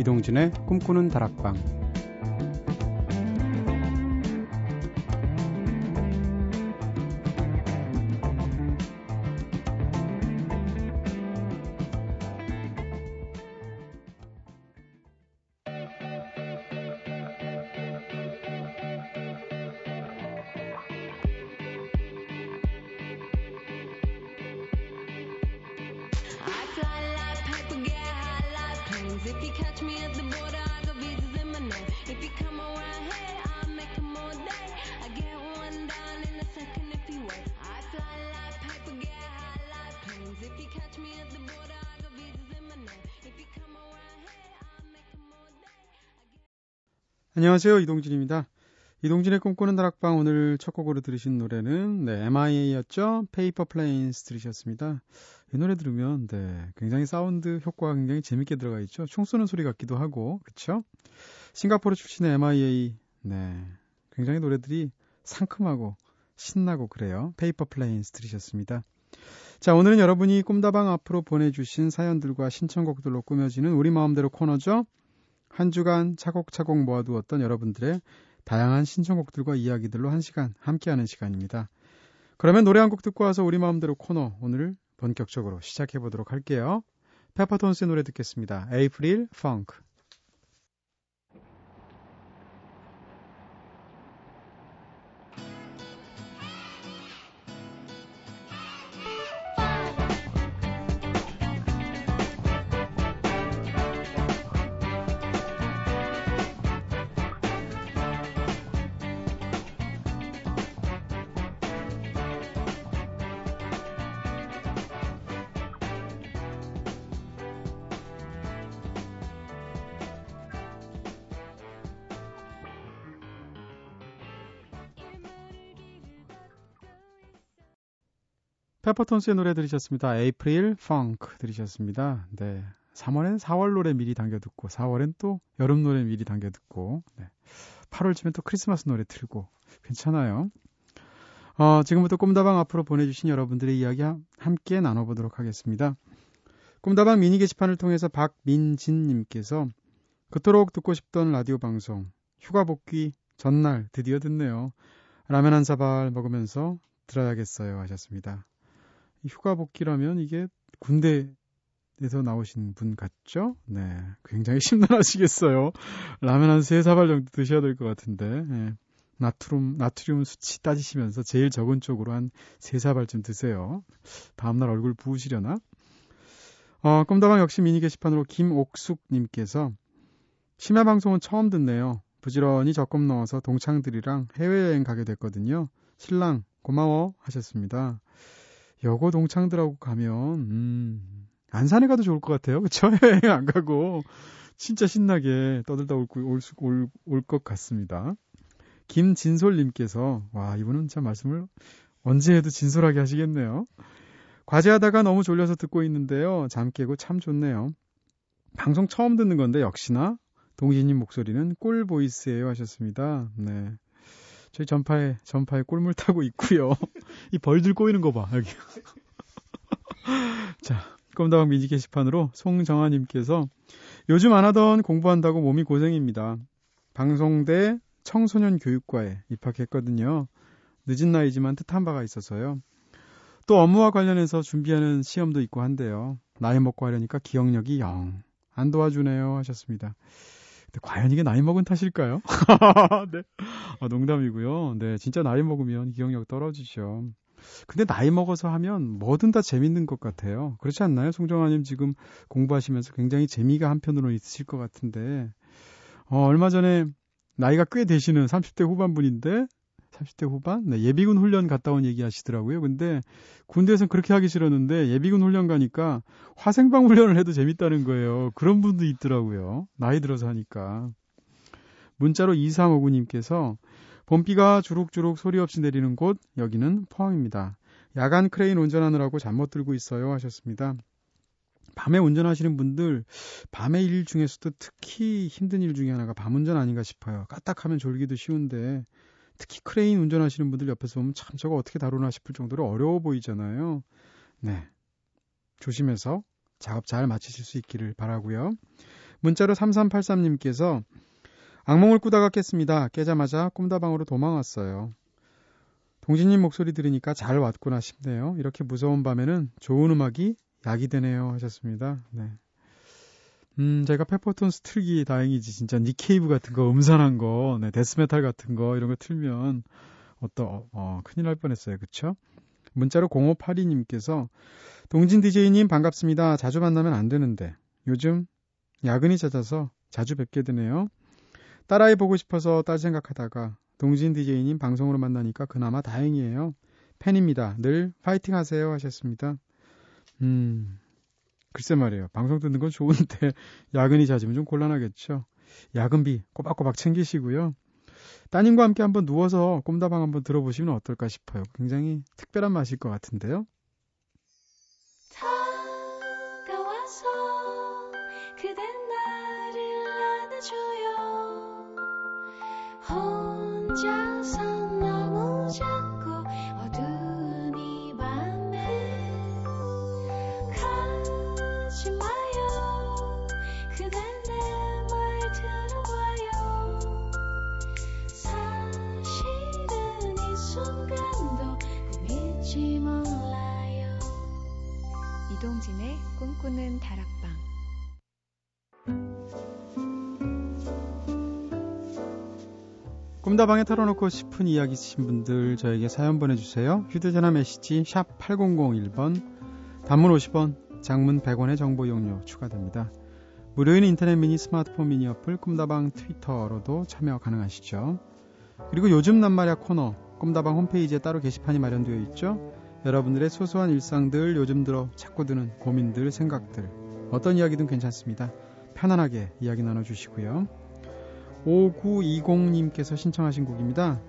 이동진의 꿈꾸는 다락방 안녕하세요. 이동진입니다. 이동진의 꿈꾸는 다락방 오늘 첫 곡으로 들으신 노래는 네, MIA였죠. Paper Planes 들으셨습니다. 이 노래 들으면 네, 굉장히 사운드 효과가 굉장히 재밌게 들어가 있죠. 총 쏘는 소리 같기도 하고 그렇죠? 싱가포르 출신의 MIA 네, 굉장히 노래들이 상큼하고 신나고 그래요. Paper Planes 들으셨습니다. 자, 오늘은 여러분이 꿈다방 앞으로 보내주신 사연들과 신청곡들로 꾸며지는 우리 마음대로 코너죠. 한 주간 차곡차곡 모아두었던 여러분들의 다양한 신청곡들과 이야기들로 한 시간 함께하는 시간입니다. 그러면 노래 한 곡 듣고 와서 우리 마음대로 코너 오늘 본격적으로 시작해 보도록 할게요. 페퍼톤스의 노래 듣겠습니다. 에이프릴 펑크. 페퍼톤스의 노래 들으셨습니다. 에이프릴 펑크 들으셨습니다. 네. 3월엔 4월 노래 미리 당겨 듣고 4월엔 또 여름 노래 미리 당겨 듣고 네. 8월쯤엔 또 크리스마스 노래 틀고 괜찮아요. 어, 지금부터 꿈다방 앞으로 보내주신 여러분들의 이야기 함께 나눠보도록 하겠습니다. 꿈다방 미니 게시판을 통해서 박민진님께서 그토록 듣고 싶던 라디오 방송 휴가 복귀 전날 드디어 듣네요. 라면 한 사발 먹으면서 들어야겠어요 하셨습니다. 휴가 복귀라면 이게 군대에서 나오신 분 같죠? 네. 굉장히 심란하시겠어요. 라면 한 세 사발 정도 드셔야 될 것 같은데. 네. 나트륨, 나트륨 수치 따지시면서 제일 적은 쪽으로 한 세 사발쯤 드세요. 다음날 얼굴 부으시려나? 어, 꿈다방 역시 미니 게시판으로 김옥숙님께서 심야 방송은 처음 듣네요. 부지런히 적금 넣어서 동창들이랑 해외여행 가게 됐거든요. 신랑 고마워 하셨습니다. 여고 동창들하고 가면 음, 안산에 가도 좋을 것 같아요. 그쵸? 여행 안 가고 진짜 신나게 떠들다 올것 올, 올, 것 같습니다. 김진솔님께서 와 이분은 참 말씀을 언제 해도 진솔하게 하시겠네요. 과제하다가 너무 졸려서 듣고 있는데요. 잠 깨고 참 좋네요. 방송 처음 듣는 건데 역시나 동진님 목소리는 꿀 보이스예요 하셨습니다. 네. 저희 전파에 전파에 꿀물 타고 있고요. 이 벌들 꼬이는 거 봐. 여기. 자, 껌다방 미니 게시판으로 송정아님께서 요즘 안 하던 공부한다고 몸이 고생입니다. 방송대 청소년 교육과에 입학했거든요. 늦은 나이지만 뜻한 바가 있어서요. 또 업무와 관련해서 준비하는 시험도 있고 한데요. 나이 먹고 하려니까 기억력이 영 안 도와주네요 하셨습니다. 과연 이게 나이 먹은 탓일까요? 네. 아, 농담이고요. 네, 진짜 나이 먹으면 기억력 떨어지죠. 근데 나이 먹어서 하면 뭐든 다 재밌는 것 같아요. 그렇지 않나요? 송정아님 지금 공부하시면서 굉장히 재미가 한편으로 있으실 것 같은데, 어, 얼마 전에 나이가 꽤 되시는 30대 후반분인데, 30대 후반? 네, 예비군 훈련 갔다 온 얘기 하시더라고요. 근데 군대에서는 그렇게 하기 싫었는데 예비군 훈련 가니까 화생방 훈련을 해도 재밌다는 거예요. 그런 분도 있더라고요. 나이 들어서 하니까. 문자로 2359님께서 봄비가 주룩주룩 소리 없이 내리는 곳, 여기는 포항입니다. 야간 크레인 운전하느라고 잠 못 들고 있어요. 하셨습니다. 밤에 운전하시는 분들, 밤의 일 중에서도 특히 힘든 일 중에 하나가 밤 운전 아닌가 싶어요. 까딱하면 졸기도 쉬운데, 특히 크레인 운전하시는 분들 옆에서 보면 참 저거 어떻게 다루나 싶을 정도로 어려워 보이잖아요. 네. 조심해서 작업 잘 마치실 수 있기를 바라고요. 문자로 3383님께서 악몽을 꾸다가 깼습니다. 깨자마자 꿈다방으로 도망왔어요. 동진님 목소리 들으니까 잘 왔구나 싶네요. 이렇게 무서운 밤에는 좋은 음악이 약이 되네요 하셨습니다. 네. 음, 제가 페퍼톤스 틀기 다행이지. 진짜 닉 케이브 같은 거, 음산한 거, 네, death metal 같은 거, 이런 거 틀면, 어떠, 어, 큰일 날 뻔했어요. 그쵸? 문자로 0582님께서, 동진 DJ님 반갑습니다. 자주 만나면 안 되는데, 요즘 야근이 잦아서 자주 뵙게 되네요. 딸아이 보고 싶어서 딸 생각하다가, 동진 DJ님 방송으로 만나니까 그나마 다행이에요. 팬입니다. 늘 파이팅 하세요 하셨습니다. 음, 글쎄 말이에요. 방송 듣는 건 좋은데 야근이 잦으면 좀 곤란하겠죠. 야근비 꼬박꼬박 챙기시고요. 따님과 함께 한번 누워서 꼼다방 한번 들어보시면 어떨까 싶어요. 굉장히 특별한 맛일 것 같은데요. 이동진의 꿈꾸는 다락방 꿈다방에 털어놓고 싶은 이야기 있으신 분들 저에게 사연 보내주세요. 휴대전화 메시지 샵 8001번 단문 50원 장문 100원의 정보 용료 추가됩니다. 무료인 인터넷 미니 스마트폰 미니 어플 꿈다방 트위터로도 참여 가능하시죠. 그리고 요즘 낱말야 코너 꿈다방 홈페이지에 따로 게시판이 마련되어 있죠. 여러분들의 소소한 일상들 요즘 들어 찾고 드는 고민들 생각들 어떤 이야기든 괜찮습니다. 편안하게 이야기 나눠주시고요. 5920님께서 신청하신 곡입니다.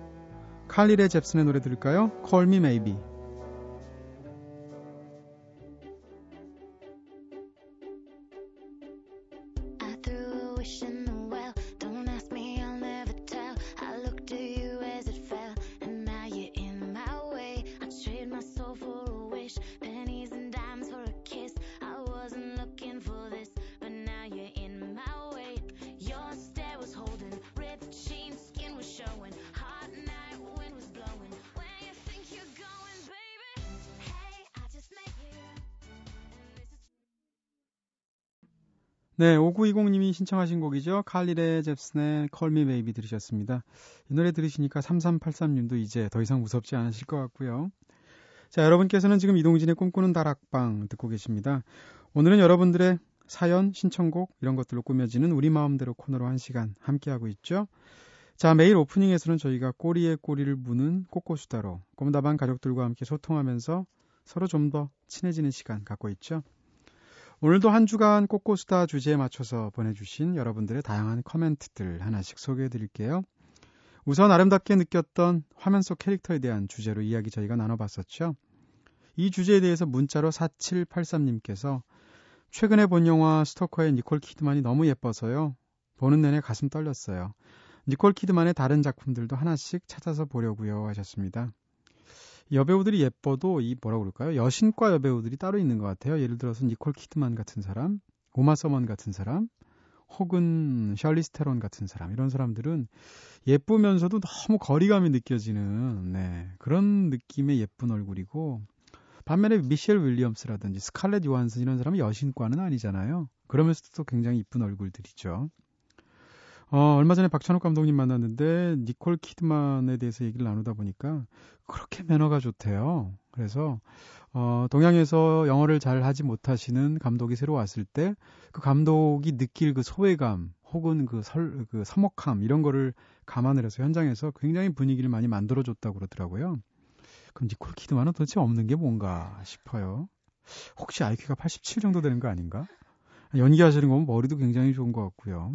칼리레 잽슨의 노래 들을까요? Call Me Maybe. 네, 5920님이 신청하신 곡이죠. 칼리레 잽슨의 Me Baby 들으셨습니다. 이 노래 들으시니까 3383님도 이제 더 이상 무섭지 않으실 것 같고요. 자, 여러분께서는 지금 이동진의 꿈꾸는 다락방 듣고 계십니다. 오늘은 여러분들의 사연, 신청곡 이런 것들로 꾸며지는 우리 마음대로 코너로 한 시간 함께하고 있죠. 자, 매일 오프닝에서는 저희가 꼬리에 꼬리를 무는 꼬꼬수다로 꿈다방 가족들과 함께 소통하면서 서로 좀 더 친해지는 시간 갖고 있죠. 오늘도 한 주간 꽃꽃수다 주제에 맞춰서 보내주신 여러분들의 다양한 커멘트들 하나씩 소개해 드릴게요. 우선 아름답게 느꼈던 화면 속 캐릭터에 대한 주제로 이야기 저희가 나눠봤었죠. 이 주제에 대해서 문자로 4783님께서 최근에 본 영화 스토커의 니콜 키드만이 너무 예뻐서요. 보는 내내 가슴 떨렸어요. 니콜 키드만의 다른 작품들도 하나씩 찾아서 보려고요 하셨습니다. 여배우들이 예뻐도 이 뭐라 그럴까요? 여신과 여배우들이 따로 있는 것 같아요. 예를 들어서 니콜 키드만 같은 사람, 우마 서먼 같은 사람, 혹은 샤를리즈 테론 같은 사람 이런 사람들은 예쁘면서도 너무 거리감이 느껴지는 네, 그런 느낌의 예쁜 얼굴이고 반면에 미셸 윌리엄스라든지 스칼렛 요한슨 이런 사람은 여신과는 아니잖아요. 그러면서도 굉장히 이쁜 얼굴들이죠. 어, 얼마 전에 박찬욱 감독님 만났는데 니콜 키드만에 대해서 얘기를 나누다 보니까 그렇게 매너가 좋대요. 그래서 어, 동양에서 영어를 잘 하지 못하시는 감독이 새로 왔을 때 그 감독이 느낄 그 소외감 혹은 그, 설, 그 서먹함 이런 거를 감안을 해서 현장에서 굉장히 분위기를 많이 만들어줬다고 그러더라고요. 그럼 니콜 키드만은 도대체 없는 게 뭔가 싶어요. 혹시 IQ가 87 정도 되는 거 아닌가? 연기하시는 거 보면 머리도 굉장히 좋은 것 같고요.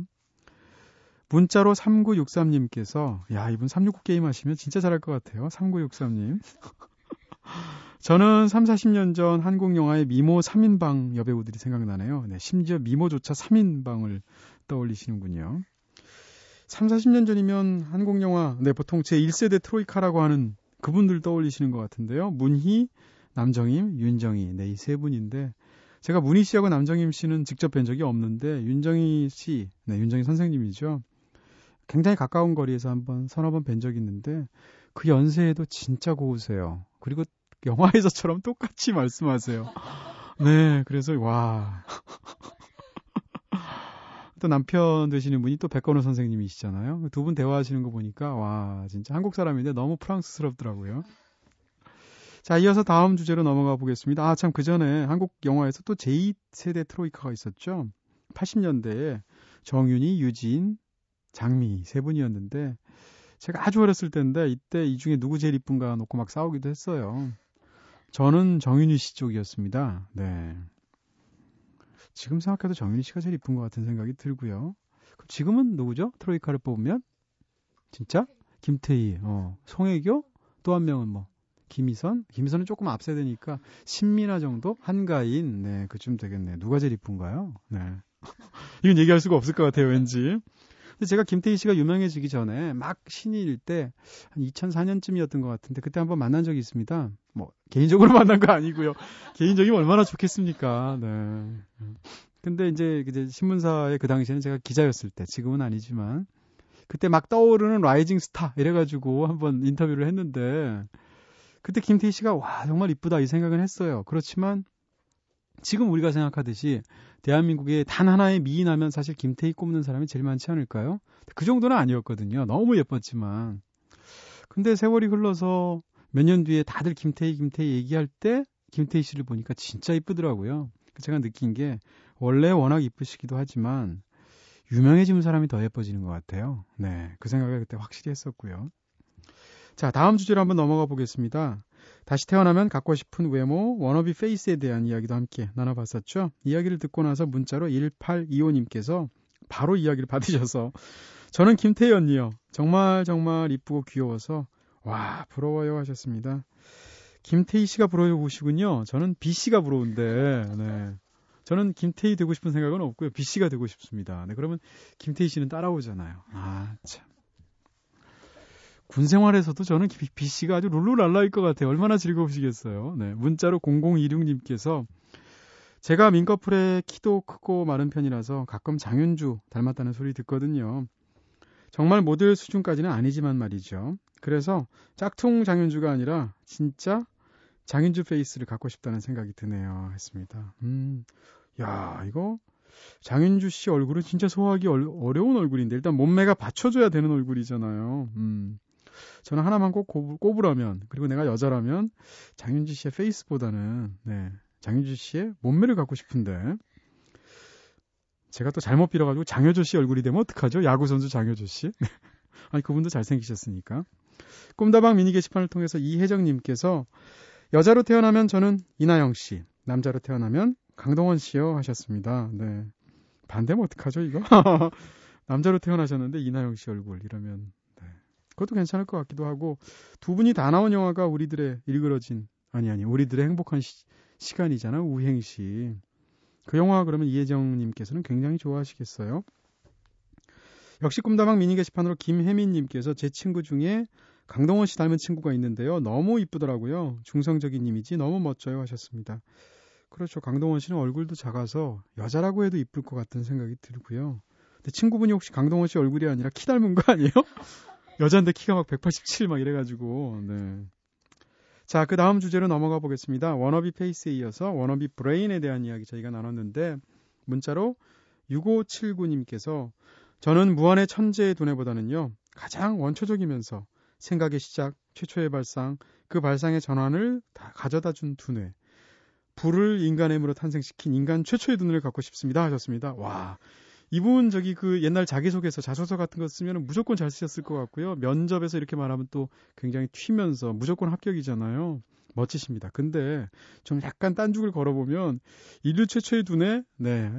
문자로 3963님께서 야 이분 369 게임 하시면 진짜 잘할 것 같아요. 3963님. 저는 3, 40년 전 한국 영화의 미모 3인방 여배우들이 생각나네요. 네, 심지어 미모조차 3인방을 떠올리시는군요. 3, 40년 전이면 한국 영화, 네, 보통 제 1세대 트로이카라고 하는 그분들 떠올리시는 것 같은데요. 문희, 남정임, 윤정희, 네, 이 세 분인데, 제가 문희 씨하고 남정임 씨는 직접 뵌 적이 없는데 윤정희 씨, 네, 윤정희 선생님이죠. 굉장히 가까운 거리에서 한번 서너 번 뵌 적이 있는데 그 연세에도 진짜 고우세요. 그리고 영화에서처럼 똑같이 말씀하세요. 네, 그래서 와. 또 남편 되시는 분이 또 백건호 선생님이시잖아요. 두 분 대화하시는 거 보니까 와 진짜 한국 사람인데 너무 프랑스스럽더라고요. 자 이어서 다음 주제로 넘어가 보겠습니다. 아 참 그 전에 한국 영화에서 또 제2세대 트로이카가 있었죠. 80년대에 정윤이, 유진, 장미 세 분이었는데 제가 아주 어렸을 때인데 이때 이 중에 누구 제일 이쁜가 놓고 막 싸우기도 했어요. 저는 정윤희 씨 쪽이었습니다. 네. 지금 생각해도 정윤희 씨가 제일 이쁜 것 같은 생각이 들고요. 지금은 누구죠? 트로이카를 뽑으면? 진짜? 김태희, 어, 송혜교, 또 한 명은 뭐, 김희선? 김희선은 조금 앞서야 되니까, 신민아 정도? 한가인, 네, 그쯤 되겠네. 누가 제일 이쁜가요? 네. 이건 얘기할 수가 없을 것 같아요, 왠지. 근데 제가 김태희 씨가 유명해지기 전에 막 신인일 때 한 2004년쯤이었던 것 같은데 그때 한번 만난 적이 있습니다. 뭐 개인적으로 만난 거 아니고요. 개인적이면 얼마나 좋겠습니까. 네. 근데 이제 이제 신문사에 그 당시에는 제가 기자였을 때 지금은 아니지만 그때 막 떠오르는 라이징 스타 이래가지고 한번 인터뷰를 했는데 그때 김태희 씨가 와 정말 이쁘다 이 생각은 했어요. 그렇지만 지금 우리가 생각하듯이 대한민국에 단 하나의 미인하면 사실 김태희 꼽는 사람이 제일 많지 않을까요? 그 정도는 아니었거든요. 너무 예뻤지만. 근데 세월이 흘러서 몇 년 뒤에 다들 김태희, 김태희 얘기할 때 김태희 씨를 보니까 진짜 이쁘더라고요. 제가 느낀 게 원래 워낙 이쁘시기도 하지만 유명해지는 사람이 더 예뻐지는 것 같아요. 네. 그 생각을 그때 확실히 했었고요. 자, 다음 주제로 한번 넘어가 보겠습니다. 다시 태어나면 갖고 싶은 외모, 워너비 페이스에 대한 이야기도 함께 나눠봤었죠. 이야기를 듣고 나서 문자로 1825님께서 바로 이야기를 받으셔서 저는 김태희 언니요. 정말 정말 이쁘고 귀여워서 와 부러워요 하셨습니다. 김태희 씨가 부러우시군요. 저는 B 씨가 부러운데 네. 저는 김태희 되고 싶은 생각은 없고요. B 씨가 되고 싶습니다. 네, 그러면 김태희 씨는 따라오잖아요. 아 참. 군 생활에서도 저는 B 씨가 아주 룰루랄라일 것 같아요. 얼마나 즐거우시겠어요. 네. 문자로 0026님께서 제가 민꺼풀의 키도 크고 마른 편이라서 가끔 장윤주 닮았다는 소리 듣거든요. 정말 모델 수준까지는 아니지만 말이죠. 그래서 짝퉁 장윤주가 아니라 진짜 장윤주 페이스를 갖고 싶다는 생각이 드네요. 했습니다. 음, 야, 이거 장윤주 씨 얼굴은 진짜 소화하기 어려운 얼굴인데 일단 몸매가 받쳐줘야 되는 얼굴이잖아요. 음. 저는 하나만 꼭 꼽으라면 그리고 내가 여자라면 장윤주 씨의 페이스보다는 네, 장윤주 씨의 몸매를 갖고 싶은데 제가 또 잘못 빌어가지고 장효조 씨 얼굴이 되면 어떡하죠? 야구 선수 장효조 씨. 네. 아니 그분도 잘생기셨으니까. 꿈다방 미니 게시판을 통해서 이혜정님께서 여자로 태어나면 저는 이나영 씨, 남자로 태어나면 강동원 씨요 하셨습니다. 네. 반대면 어떡하죠 이거? 남자로 태어나셨는데 이나영 씨 얼굴 이러면 그것도 괜찮을 것 같기도 하고 두 분이 다 나온 영화가 우리들의 일그러진 아니 아니 우리들의 행복한 시, 시간이잖아 우행시 그 영화 그러면 이혜정님께서는 굉장히 좋아하시겠어요. 역시 꿈다방 미니 게시판으로 김혜민님께서 제 친구 중에 강동원 씨 닮은 친구가 있는데요. 너무 이쁘더라고요. 중성적인 이미지 너무 멋져요 하셨습니다. 그렇죠. 강동원 씨는 얼굴도 작아서 여자라고 해도 이쁠 것 같은 생각이 들고요. 근데 친구분이 혹시 강동원 씨 얼굴이 아니라 키 닮은 거 아니에요? 여자인데 키가 막 187 막 이래가지고, 네. 자, 그 다음 주제로 넘어가 보겠습니다. wannabe face에 이어서 wannabe brain에 대한 이야기 저희가 나눴는데, 문자로 6579님께서 저는 무한의 천재의 두뇌보다는요, 가장 원초적이면서 생각의 시작, 최초의 발상, 그 발상의 전환을 다 가져다 준 두뇌. 불을 인간의 힘으로 탄생시킨 인간 최초의 두뇌를 갖고 싶습니다 하셨습니다. 와, 이분 저기 그 옛날 자기소개서 자소서 같은 거 쓰면 무조건 잘 쓰셨을 것 같고요. 면접에서 이렇게 말하면 또 굉장히 튀면서 무조건 합격이잖아요. 멋지십니다. 근데 좀 약간 딴죽을 걸어보면 인류 최초의 두뇌, 네,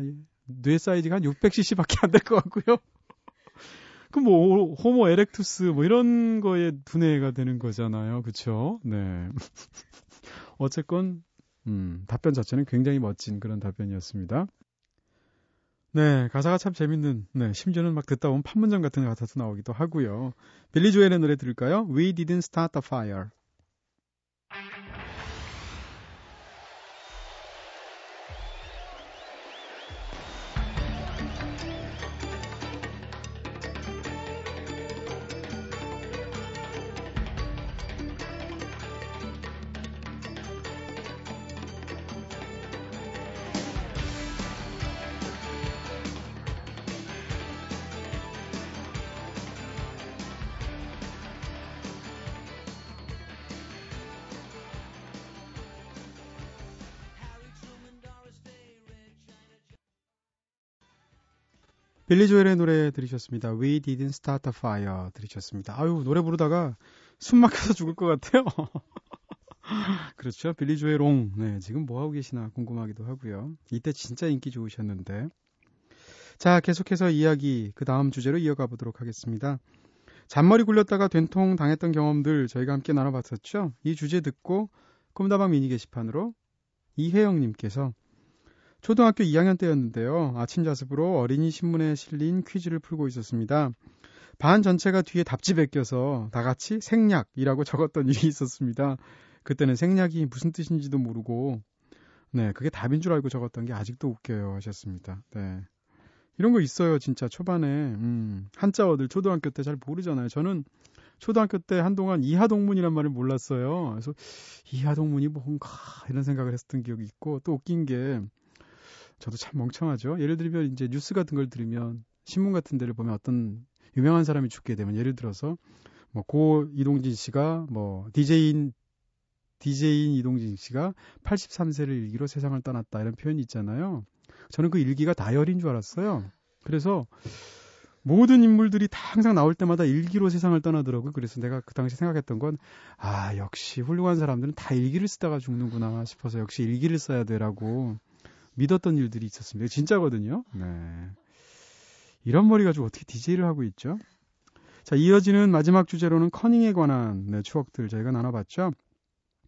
뇌 사이즈가 한 600cc밖에 안 될 것 같고요. 그럼 뭐 호모 에렉투스 뭐 이런 거에 두뇌가 되는 거잖아요. 그렇죠? 네. 어쨌건 음, 답변 자체는 굉장히 멋진 그런 답변이었습니다. 네, 가사가 참 재밌는, 네, 심지어는 막 듣다 보면 판문점 같은 가사도 나오기도 하고요. 빌리 조엘의 노래 들을까요? We didn't start the fire. 빌리 조엘의 노래 들으셨습니다. We Didn't Start a Fire 들으셨습니다. 아유, 노래 부르다가 숨 막혀서 죽을 것 같아요. 그렇죠. 빌리 조엘 옹. 네, 지금 뭐 하고 계시나 궁금하기도 하고요. 이때 진짜 인기 좋으셨는데. 자, 계속해서 이야기 그 다음 주제로 이어가 보도록 하겠습니다. 잔머리 굴렸다가 된통 당했던 경험들 저희가 함께 나눠봤었죠. 이 주제 듣고 꿈다방 미니 게시판으로 이혜영님께서 초등학교 2학년 때였는데요. 아침 자습으로 어린이 신문에 실린 퀴즈를 풀고 있었습니다. 반 전체가 뒤에 답지에 껴서 다 같이 생략이라고 적었던 일이 있었습니다. 그때는 생략이 무슨 뜻인지도 모르고 네, 그게 답인 줄 알고 적었던 게 아직도 웃겨요 하셨습니다. 네. 이런 거 있어요, 진짜 초반에. 음, 한자어들 초등학교 때 잘 모르잖아요. 저는 초등학교 때 한동안 이하동문이란 말을 몰랐어요. 그래서 이하동문이 뭔가 이런 생각을 했었던 기억이 있고 또 웃긴 게 저도 참 멍청하죠. 예를 들면 이제 뉴스 같은 걸 들으면 신문 같은 데를 보면 어떤 유명한 사람이 죽게 되면 예를 들어서 뭐 고 이동진 씨가 뭐 DJ인 DJ인 이동진 씨가 83세를 일기로 세상을 떠났다 이런 표현이 있잖아요. 저는 그 일기가 다이어리인 줄 알았어요. 그래서 모든 인물들이 다 항상 나올 때마다 일기로 세상을 떠나더라고요. 그래서 내가 그 당시 생각했던 건, 아, 역시 훌륭한 사람들은 다 일기를 쓰다가 죽는구나 싶어서 역시 일기를 써야 되라고 믿었던 일들이 있었습니다. 진짜거든요. 네. 이런 머리 가지고 어떻게 DJ를 하고 있죠? 자, 이어지는 마지막 주제로는 커닝에 관한 네, 추억들 저희가 나눠봤죠.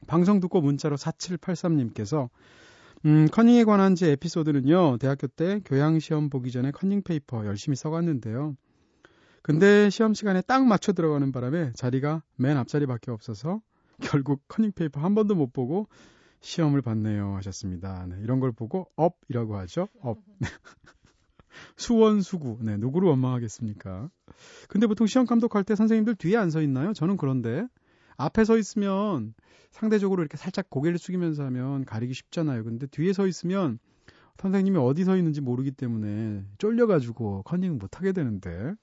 방송 듣고 문자로 4783님께서 음, 커닝에 관한 제 에피소드는요, 대학교 때 교양 시험 보기 전에 커닝 페이퍼 열심히 써갔는데요. 근데 시험 시간에 딱 맞춰 들어가는 바람에 자리가 맨 앞자리밖에 없어서 결국 커닝 페이퍼 한 번도 못 보고 시험을 봤네요 하셨습니다. 네, 이런 걸 보고 업이라고 하죠. 업. 수원수구. 네, 누구를 원망하겠습니까? 근데 보통 시험 감독할 때 선생님들 뒤에 안 서 있나요? 저는 그런데 앞에 서 있으면 상대적으로 이렇게 살짝 고개를 숙이면서 하면 가리기 쉽잖아요. 근데 뒤에 서 있으면 선생님이 어디 서 있는지 모르기 때문에 쫄려가지고 컨닝 못 하게 되는데.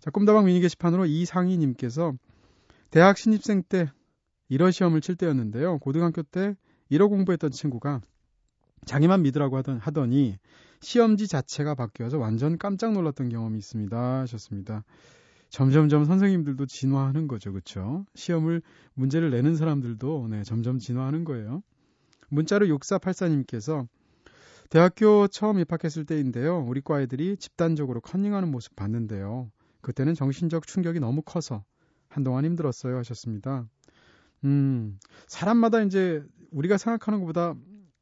자, 꿈다방 미니 게시판으로 이상희님께서 대학 신입생 때 1어 시험을 칠 때였는데요. 고등학교 때 1어 공부했던 친구가 자기만 믿으라고 하던, 하더니 시험지 자체가 바뀌어서 완전 깜짝 놀랐던 경험이 있습니다. 하셨습니다. 점점점 선생님들도 진화하는 거죠. 그렇죠? 시험을 문제를 내는 사람들도 네, 점점 진화하는 거예요. 문자로 6484님께서 대학교 처음 입학했을 때인데요. 우리 과 애들이 집단적으로 컨닝하는 모습 봤는데요. 그때는 정신적 충격이 너무 커서 한동안 힘들었어요 하셨습니다. 음, 사람마다 이제 우리가 생각하는 것보다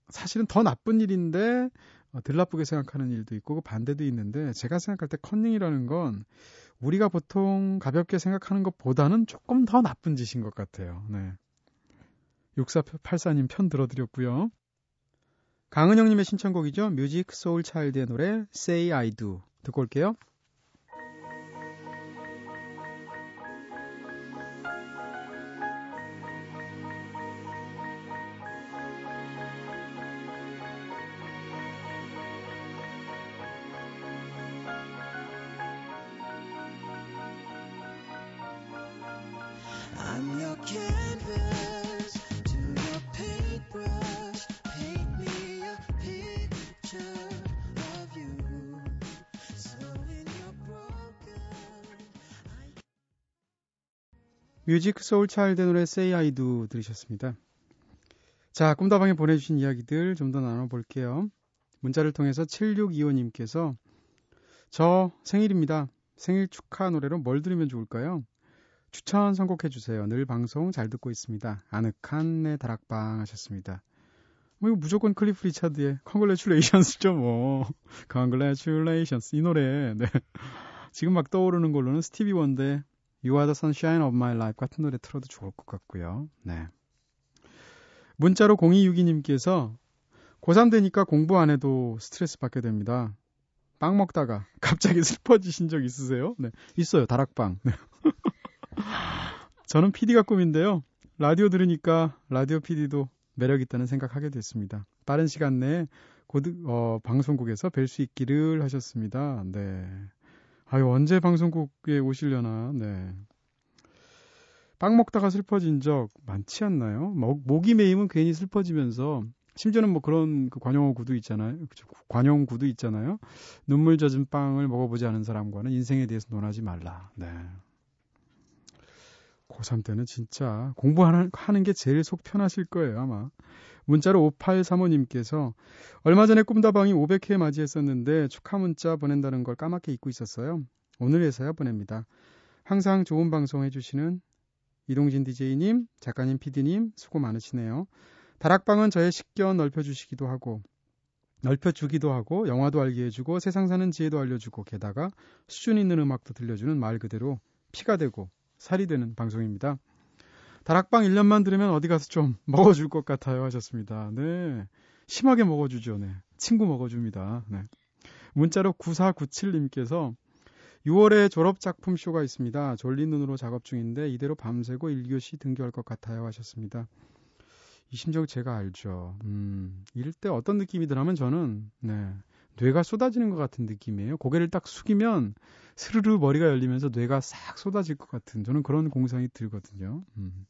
사실은 더 나쁜 일인데 어, 덜 나쁘게 생각하는 일도 있고 그 반대도 있는데 제가 생각할 때 컨닝이라는 건 우리가 보통 가볍게 생각하는 것보다는 조금 더 나쁜 짓인 것 같아요. 네. 6484님 편 들어드렸고요. 강은영님의 신청곡이죠. Musiq Soulchild의 노래 Say I Do 듣고 올게요. 뮤직 소울 차일드 노래 Say I Do 들으셨습니다. 자, 꿈다방에 보내주신 이야기들 좀 더 나눠볼게요. 문자를 통해서 7625님께서 저 생일입니다. 생일 축하 노래로 뭘 들으면 좋을까요? 추천 선곡해 주세요. 늘 방송 잘 듣고 있습니다. 아늑한 내 다락방 하셨습니다. 뭐 이거 무조건 클리프 리차드의 Congratulations죠 뭐. Congratulations 이 노래. 네. 지금 막 떠오르는 걸로는 스티비 원데 You Are the Sunshine of My Life 같은 노래 틀어도 좋을 것 같고요. 네. 문자로 0262님께서 고3 되니까 공부 안 해도 스트레스 받게 됩니다. 빵 먹다가 갑자기 슬퍼지신 적 있으세요? 네. 있어요. 다락방. 네. 저는 PD가 꿈인데요. 라디오 들으니까 라디오 PD도 매력 있다는 생각하게 됐습니다. 빠른 시간 내에 고드, 어, 방송국에서 뵐 수 있기를 하셨습니다. 네. 아유, 언제 방송국에 오시려나, 네. 빵 먹다가 슬퍼진 적 많지 않나요? 목, 목이 메이면 괜히 슬퍼지면서 심지어는 뭐 그런 그 관용어 구도 있잖아요. 관용 구도 있잖아요. 눈물 젖은 빵을 먹어보지 않은 사람과는 인생에 대해서 논하지 말라. 네. 고3 때는 진짜 공부하는 하는 게 제일 속 편하실 거예요, 아마. 문자로 5835님께서 얼마 전에 꿈다방이 500회 맞이했었는데 축하 문자 보낸다는 걸 까맣게 잊고 있었어요. 오늘에서야 보냅니다. 항상 좋은 방송 해주시는 이동진 DJ님, 작가님, PD님 수고 많으시네요. 다락방은 저의 식견 넓혀주시기도 하고 넓혀주기도 하고 영화도 알게 해주고 세상 사는 지혜도 알려주고 게다가 수준 있는 음악도 들려주는 말 그대로 피가 되고 살이 되는 방송입니다. 다락방 1년만 들으면 어디 가서 좀 먹어줄 것 같아요 하셨습니다. 네. 심하게 먹어주죠. 네. 친구 먹어줍니다. 네. 문자로 9497님께서 6월에 졸업 작품 쇼가 있습니다. 졸린 눈으로 작업 중인데 이대로 밤새고 1교시 등교할 것 같아요 하셨습니다. 이 심정 제가 알죠. 음, 이럴 때 어떤 느낌이 드냐면 저는 네. 뇌가 쏟아지는 것 같은 느낌이에요. 고개를 딱 숙이면 스르르 머리가 열리면서 뇌가 싹 쏟아질 것 같은 저는 그런 공상이 들거든요. 음.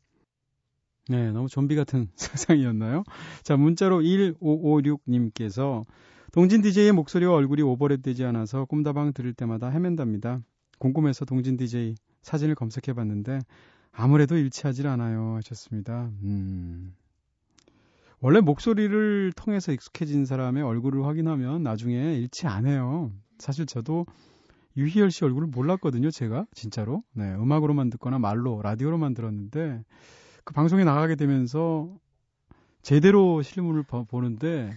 네, 너무 좀비 같은 세상이었나요? 자, 문자로 1556님께서 동진 DJ의 목소리와 얼굴이 오버랩 되지 않아서 꿈다방 들을 때마다 헤맨답니다. 궁금해서 동진 DJ 사진을 검색해 봤는데 아무래도 일치하질 않아요 하셨습니다. 음. 원래 목소리를 통해서 익숙해진 사람의 얼굴을 확인하면 나중에 안 해요. 사실 저도 유희열 씨 얼굴을 몰랐거든요, 제가. 진짜로. 네, 음악으로만 듣거나 말로, 라디오로만 들었는데, 그 방송에 나가게 되면서 제대로 실물을 보는데,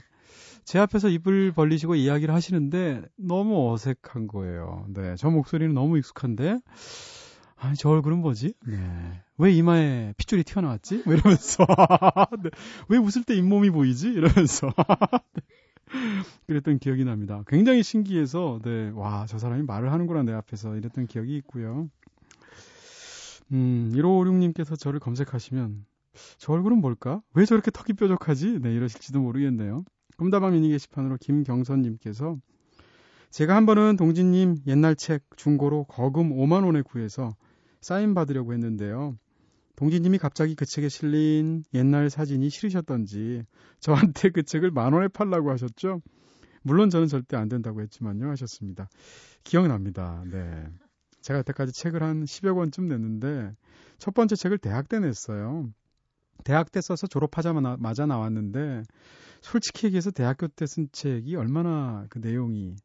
제 앞에서 입을 벌리시고 이야기를 하시는데, 너무 어색한 거예요. 네, 저 목소리는 너무 익숙한데, 아니, 저 얼굴은 뭐지? 네. 왜 이마에 핏줄이 튀어나왔지? 뭐 이러면서. 네. 왜 웃을 때 잇몸이 보이지? 이러면서. 네. 그랬던 기억이 납니다. 굉장히 신기해서, 네, 와, 저 사람이 말을 하는구나, 내 앞에서. 이랬던 기억이 있고요. 음, 1556님께서 저를 검색하시면, 저 얼굴은 뭘까? 왜 저렇게 턱이 뾰족하지? 네, 이러실지도 모르겠네요. 꿈다방 미니 게시판으로 김경선님께서, 제가 한 번은 동진님 옛날 책 중고로 거금 5만원에 구해서 사인 받으려고 했는데요. 동진님이 갑자기 그 책에 실린 옛날 사진이 싫으셨던지 저한테 그 책을 만 원에 팔라고 하셨죠. 물론 저는 절대 안 된다고 했지만요 하셨습니다. 기억납니다. 네. 제가 그때까지 책을 한 10여 권쯤 냈는데 첫 번째 책을 대학 때 냈어요. 대학 때 써서 졸업하자마자 나왔는데 솔직히 얘기해서 대학교 때 쓴 책이 얼마나 그 내용이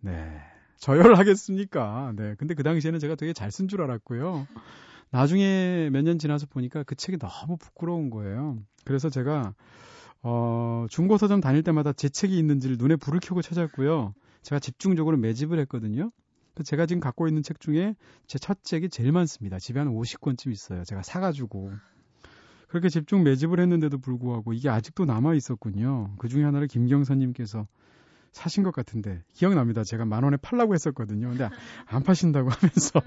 네. 저열하겠습니까? 네. 근데 그 당시에는 제가 되게 잘 쓴 줄 알았고요. 나중에 몇 년 지나서 보니까 그 책이 너무 부끄러운 거예요. 그래서 제가 어, 중고 서점 다닐 때마다 제 책이 있는지를 눈에 불을 켜고 찾았고요. 제가 집중적으로 매집을 했거든요. 제가 지금 갖고 있는 책 중에 제 첫 책이 제일 많습니다. 집에 한 50권쯤 있어요. 제가 사가지고. 그렇게 집중 매집을 했는데도 불구하고 이게 아직도 남아 있었군요. 그 중에 하나를 김경선님께서 사신 것 같은데 기억납니다. 제가 만 원에 팔라고 했었거든요. 근데 안 파신다고 하면서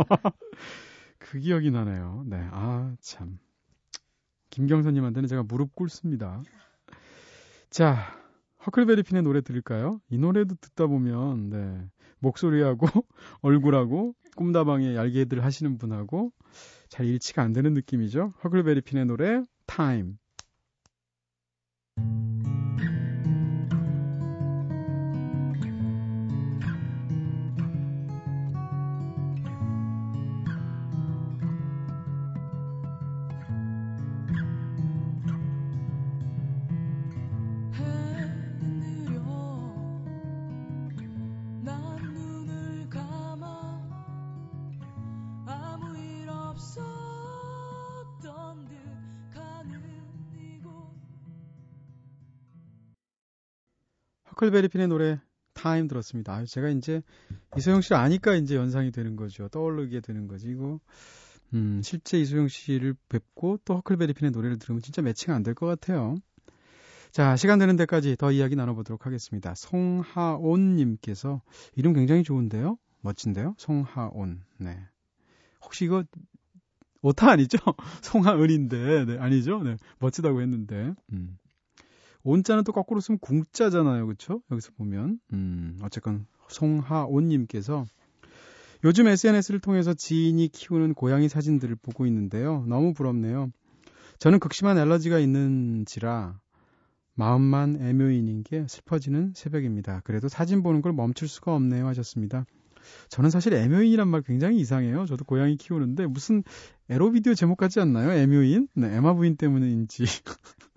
그 기억이 나네요. 네, 아 참. 김경선님한테는 제가 무릎 꿇습니다. 자, 허클베리핀의 노래 들을까요? 이 노래도 듣다 보면 네, 목소리하고 얼굴하고 꿈다방에 얄개들 하시는 분하고 잘 일치가 안 되는 느낌이죠. 허클베리핀의 노래 타 허클베리핀의 노래 타임 들었습니다. 아, 제가 이제 이소영 씨를 아니까 이제 연상이 되는 거죠. 떠오르게 되는 거지. 이거 음, 실제 이소영 씨를 뵙고 또 허클베리핀의 노래를 들으면 진짜 매칭 안 될 것 같아요. 자, 시간 되는 데까지 더 이야기 나눠보도록 하겠습니다. 송하온님께서 이름 굉장히 좋은데요? 멋진데요? 송하온. 네. 혹시 이거 오타 아니죠? 송하은인데, 네, 아니죠? 네, 멋지다고 했는데. 음. 온자는 또 거꾸로 쓰면 궁자잖아요. 그쵸? 여기서 보면. 음, 어쨌건 송하온 님께서 요즘 SNS를 통해서 지인이 키우는 고양이 사진들을 보고 있는데요. 너무 부럽네요. 저는 극심한 알러지가 있는지라 마음만 애묘인인 게 슬퍼지는 새벽입니다. 그래도 사진 보는 걸 멈출 수가 없네요 하셨습니다. 저는 사실 애묘인이란 말 굉장히 이상해요. 저도 고양이 키우는데 무슨 에로비디오 제목 같지 않나요? 애묘인? 네, 에마 부인 때문인지.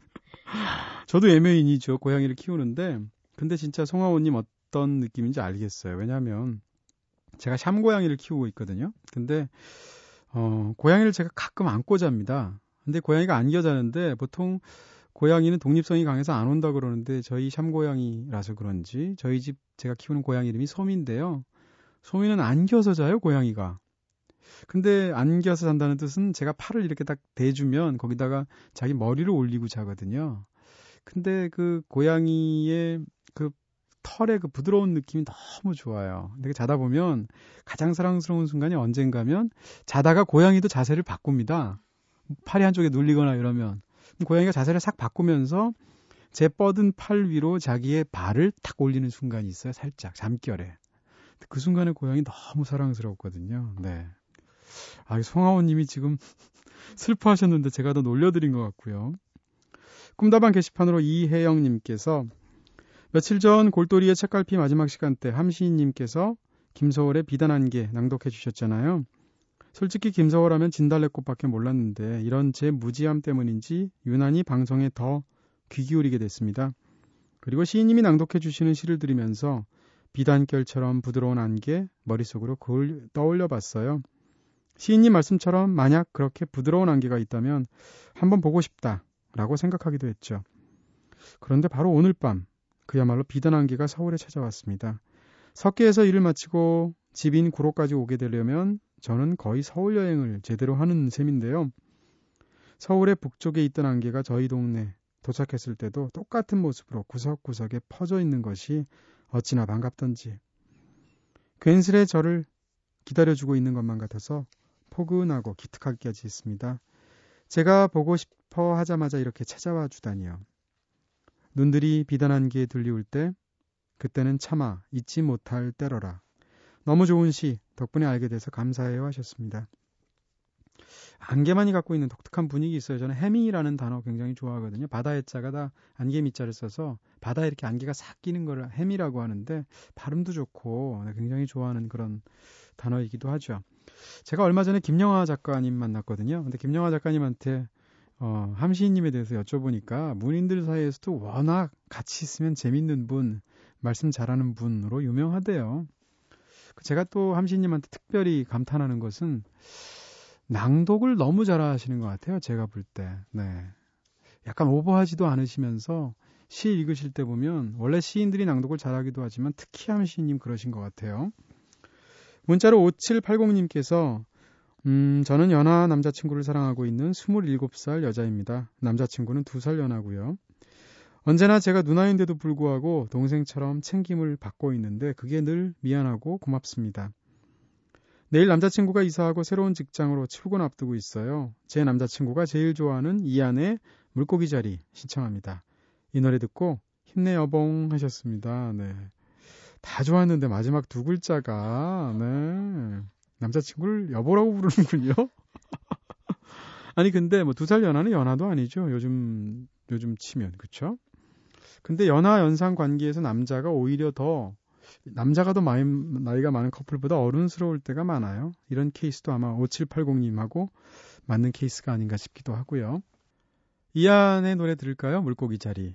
저도 애묘인이죠. 고양이를 키우는데 근데 진짜 송하호님 어떤 느낌인지 알겠어요. 왜냐하면 제가 샴 고양이를 키우고 있거든요. 근데 어, 고양이를 제가 가끔 안고 잡니다. 근데 고양이가 안겨 자는데 보통 고양이는 독립성이 강해서 안 온다 그러는데 저희 샴 고양이라서 그런지 저희 집 제가 키우는 고양이 이름이 소미인데요. 소미는 안겨서 자요, 고양이가. 근데 안겨서 잔다는 뜻은 제가 팔을 이렇게 딱 대주면 거기다가 자기 머리를 올리고 자거든요. 근데 그 고양이의 그 털의 그 부드러운 느낌이 너무 좋아요. 근데 자다 보면 가장 사랑스러운 순간이 언젠가면 자다가 고양이도 자세를 바꿉니다. 팔이 한쪽에 눌리거나 이러면 고양이가 자세를 싹 바꾸면서 제 뻗은 팔 위로 자기의 발을 탁 올리는 순간이 있어요. 살짝 잠결에. 그 순간에 고양이 너무 사랑스러웠거든요. 네. 아, 송하원 님이 지금 슬퍼하셨는데 제가 더 놀려드린 것 같고요. 꿈다방 게시판으로 이혜영 님께서 며칠 전 골돌이의 책갈피 마지막 시간대 함시인 님께서 김서월의 비단한 게 낭독해 주셨잖아요. 솔직히 김서월 하면 진달래꽃밖에 몰랐는데 이런 제 무지함 때문인지 유난히 방송에 더 귀 기울이게 됐습니다. 그리고 시인님이 낭독해 주시는 시를 들으면서 비단결처럼 부드러운 안개 머릿속으로 떠올려 봤어요. 시인님 말씀처럼 만약 그렇게 부드러운 안개가 있다면 한번 보고 싶다 라고 생각하기도 했죠. 그런데 바로 오늘 밤 그야말로 비단 안개가 서울에 찾아왔습니다. 석계에서 일을 마치고 집인 구로까지 오게 되려면 저는 거의 서울 여행을 제대로 하는 셈인데요. 서울의 북쪽에 있던 안개가 저희 동네 도착했을 때도 똑같은 모습으로 구석구석에 퍼져 있는 것이 어찌나 반갑던지. 괜스레 저를 기다려주고 있는 것만 같아서 포근하고 기특하기까지 했습니다. 제가 보고 싶어 하자마자 이렇게 찾아와 주다니요. 눈들이 비단한 게 들리울 때 그때는 차마 잊지 못할 때러라. 너무 좋은 시 덕분에 알게 돼서 감사해요 하셨습니다. 안개만이 갖고 있는 독특한 분위기 있어요. 저는 해미라는 단어 굉장히 좋아하거든요. 바다의 자가 다 안개 밑자를 써서 바다에 이렇게 안개가 싹 끼는 걸 해미라고 하는데 발음도 좋고 네, 굉장히 좋아하는 그런 단어이기도 하죠. 제가 얼마 전에 김영하 작가님 만났거든요. 근데 김영하 작가님한테 어, 함시인님에 대해서 여쭤보니까 문인들 사이에서도 워낙 같이 있으면 재밌는 분, 말씀 잘하는 분으로 유명하대요. 제가 또 함시인님한테 특별히 감탄하는 것은 낭독을 너무 잘하시는 것 같아요. 제가 볼 때. 네. 약간 오버하지도 않으시면서 시 읽으실 때 보면 원래 시인들이 낭독을 잘하기도 하지만 특히 함시인님 그러신 것 같아요. 문자로 5780님께서 음, 저는 연하 남자친구를 사랑하고 있는 27살 여자입니다. 남자친구는 2살 연하고요. 언제나 제가 누나인데도 불구하고 동생처럼 챙김을 받고 있는데 그게 늘 미안하고 고맙습니다. 내일 남자친구가 이사하고 새로운 직장으로 출근 앞두고 있어요. 제 남자친구가 제일 좋아하는 이안의 물고기 자리 신청합니다. 이 노래 듣고 힘내 여봉 하셨습니다. 네. 다 좋았는데 마지막 두 글자가 네. 남자친구를 여보라고 부르는군요. 아니 근데 뭐 두 살 연하는 연하도 아니죠. 요즘 요즘 치면 그쵸? 근데 연하 연상 관계에서 남자가 오히려 더 남자가 더 많이, 나이가 많은 커플보다 어른스러울 때가 많아요. 이런 케이스도 아마 5780님하고 맞는 케이스가 아닌가 싶기도 하고요. 이안의 노래 들을까요? 물고기 자리.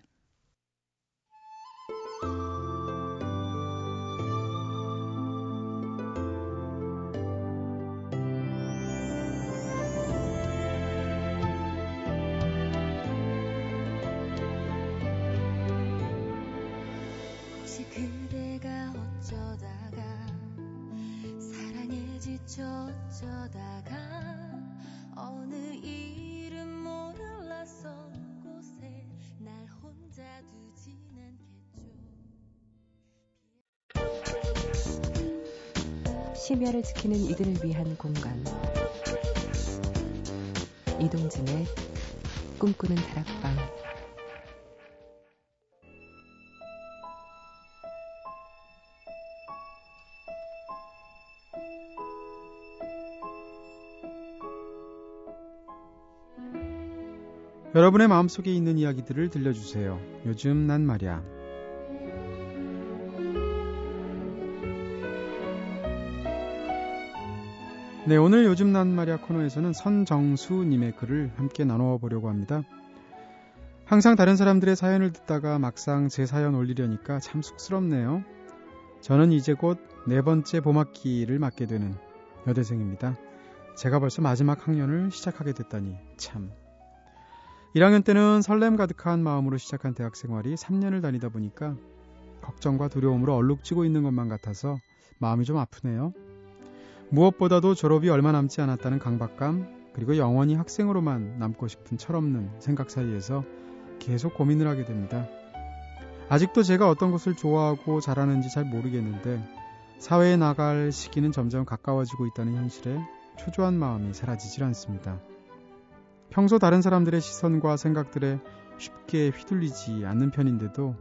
심야를 지키는 이들을 위한 공간 이동진의 꿈꾸는 다락방 여러분의 마음속에 있는 이야기들을 들려주세요. 요즘 난 말이야. 네, 오늘 요즘 난 말이야 코너에서는 선정수님의 글을 함께 나누어 보려고 합니다. 항상 다른 사람들의 사연을 듣다가 막상 제 사연 올리려니까 참 쑥스럽네요. 저는 이제 곧 네 번째 봄학기를 맞게 되는 여대생입니다. 제가 벌써 마지막 학년을 시작하게 됐다니 참 1학년 때는 설렘 가득한 마음으로 시작한 대학 생활이 3년을 다니다 보니까 걱정과 두려움으로 얼룩지고 있는 것만 같아서 마음이 좀 아프네요. 무엇보다도 졸업이 얼마 남지 않았다는 강박감, 그리고 영원히 학생으로만 남고 싶은 철없는 생각 사이에서 계속 고민을 하게 됩니다. 아직도 제가 어떤 것을 좋아하고 잘하는지 잘 모르겠는데 사회에 나갈 시기는 점점 가까워지고 있다는 현실에 초조한 마음이 사라지질 않습니다. 평소 다른 사람들의 시선과 생각들에 쉽게 휘둘리지 않는 편인데도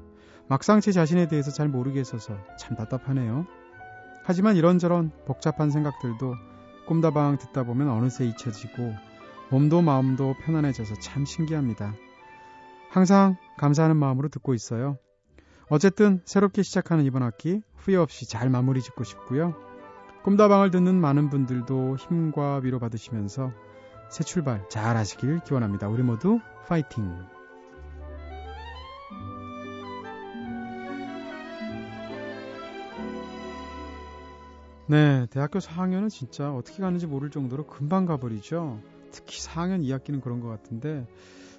막상 제 자신에 대해서 잘 모르겠어서 참 답답하네요. 하지만 이런저런 복잡한 생각들도 꿈다방 듣다 보면 어느새 잊혀지고 몸도 마음도 편안해져서 참 신기합니다. 항상 감사하는 마음으로 듣고 있어요. 어쨌든 새롭게 시작하는 이번 학기 후회 없이 잘 마무리 짓고 싶고요. 꿈다방을 듣는 많은 분들도 힘과 위로 받으시면서 새 출발 잘 하시길 기원합니다. 우리 모두 파이팅! 네, 대학교 4학년은 진짜 어떻게 가는지 모를 정도로 금방 가버리죠. 특히 4학년 2학기는 그런 것 같은데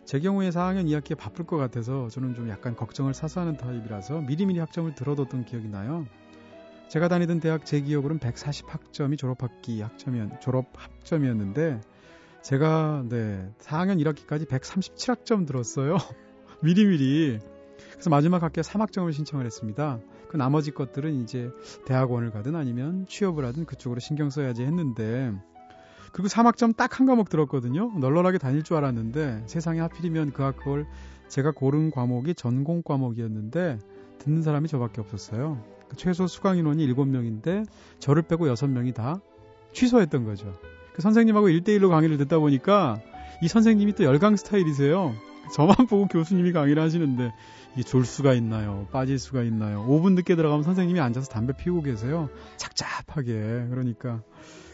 제 경우에 4학년 2학기에 바쁠 것 같아서 저는 좀 약간 걱정을 사서 하는 타입이라서 미리미리 학점을 들어뒀던 기억이 나요. 제가 다니던 대학 제 기억으로는 140학점이 졸업학기 학점이었, 졸업 학점이었는데 제가 네 4학년 1학기까지 137학점 들었어요. 미리미리. 그래서 마지막 학기에 3학점을 신청을 했습니다. 그 나머지 것들은 이제 대학원을 가든 아니면 취업을 하든 그쪽으로 신경 써야지 했는데 그리고 3학점 딱 한 과목 들었거든요. 널널하게 다닐 줄 알았는데 세상에 하필이면 그 학교를 제가 고른 과목이 전공 과목이었는데 듣는 사람이 저밖에 없었어요. 그 최소 수강 인원이 7명인데 저를 빼고 6명이 다 취소했던 거죠. 그 선생님하고 1대1로 강의를 듣다 보니까 이 선생님이 또 열강 스타일이세요. 저만 보고 교수님이 강의를 하시는데 이게 졸 수가 있나요? 빠질 수가 있나요? 5분 늦게 들어가면 선생님이 앉아서 담배 피우고 계세요. 착잡하게. 그러니까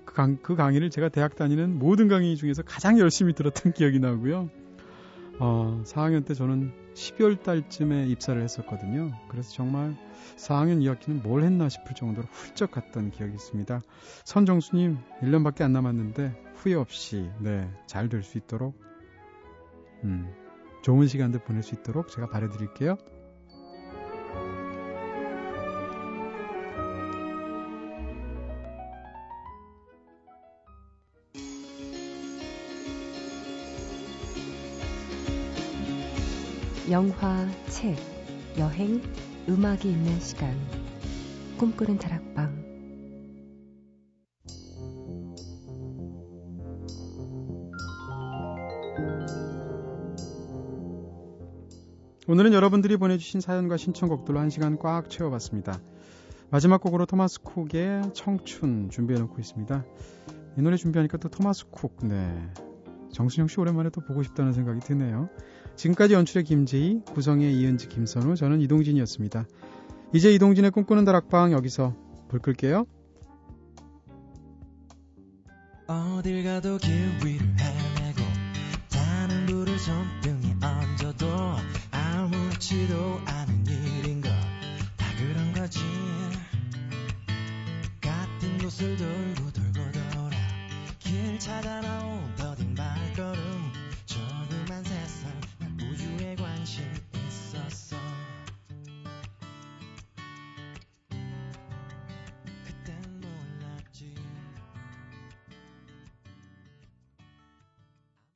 그, 강, 그 강의를 제가 대학 다니는 모든 강의 중에서 가장 열심히 들었던 기억이 나고요. 어, 4학년 때 저는 12월 달쯤에 입사를 했었거든요. 그래서 정말 4학년 2학기는 뭘 했나 싶을 정도로 훌쩍 갔던 기억이 있습니다. 선정수님, 1년밖에 안 남았는데 후회 없이, 네, 잘 될 수 있도록, 음, 좋은 시간들 보낼 수 있도록 제가 바래드릴게요. 영화, 책, 여행, 음악이 있는 시간. 꿈꾸는 다락방. 오늘은 여러분들이 보내주신 사연과 신청곡들로 한 시간 꽉 채워봤습니다. 마지막 곡으로 토마스 쿡의 청춘 준비해놓고 있습니다. 이 노래 준비하니까 또 토마스 쿡, 네. 정순영 씨 오랜만에 또 보고 싶다는 생각이 드네요. 지금까지 연출의 김재희, 구성의 이은지, 김선우, 저는 이동진이었습니다. 이제 이동진의 꿈꾸는 다락방 여기서 불 끌게요. 어딜 가도 길 위를 수시로 아는 일인 걸다 그런 거지. 같은 곳을 돌고 돌고 돌아 길 찾아 나오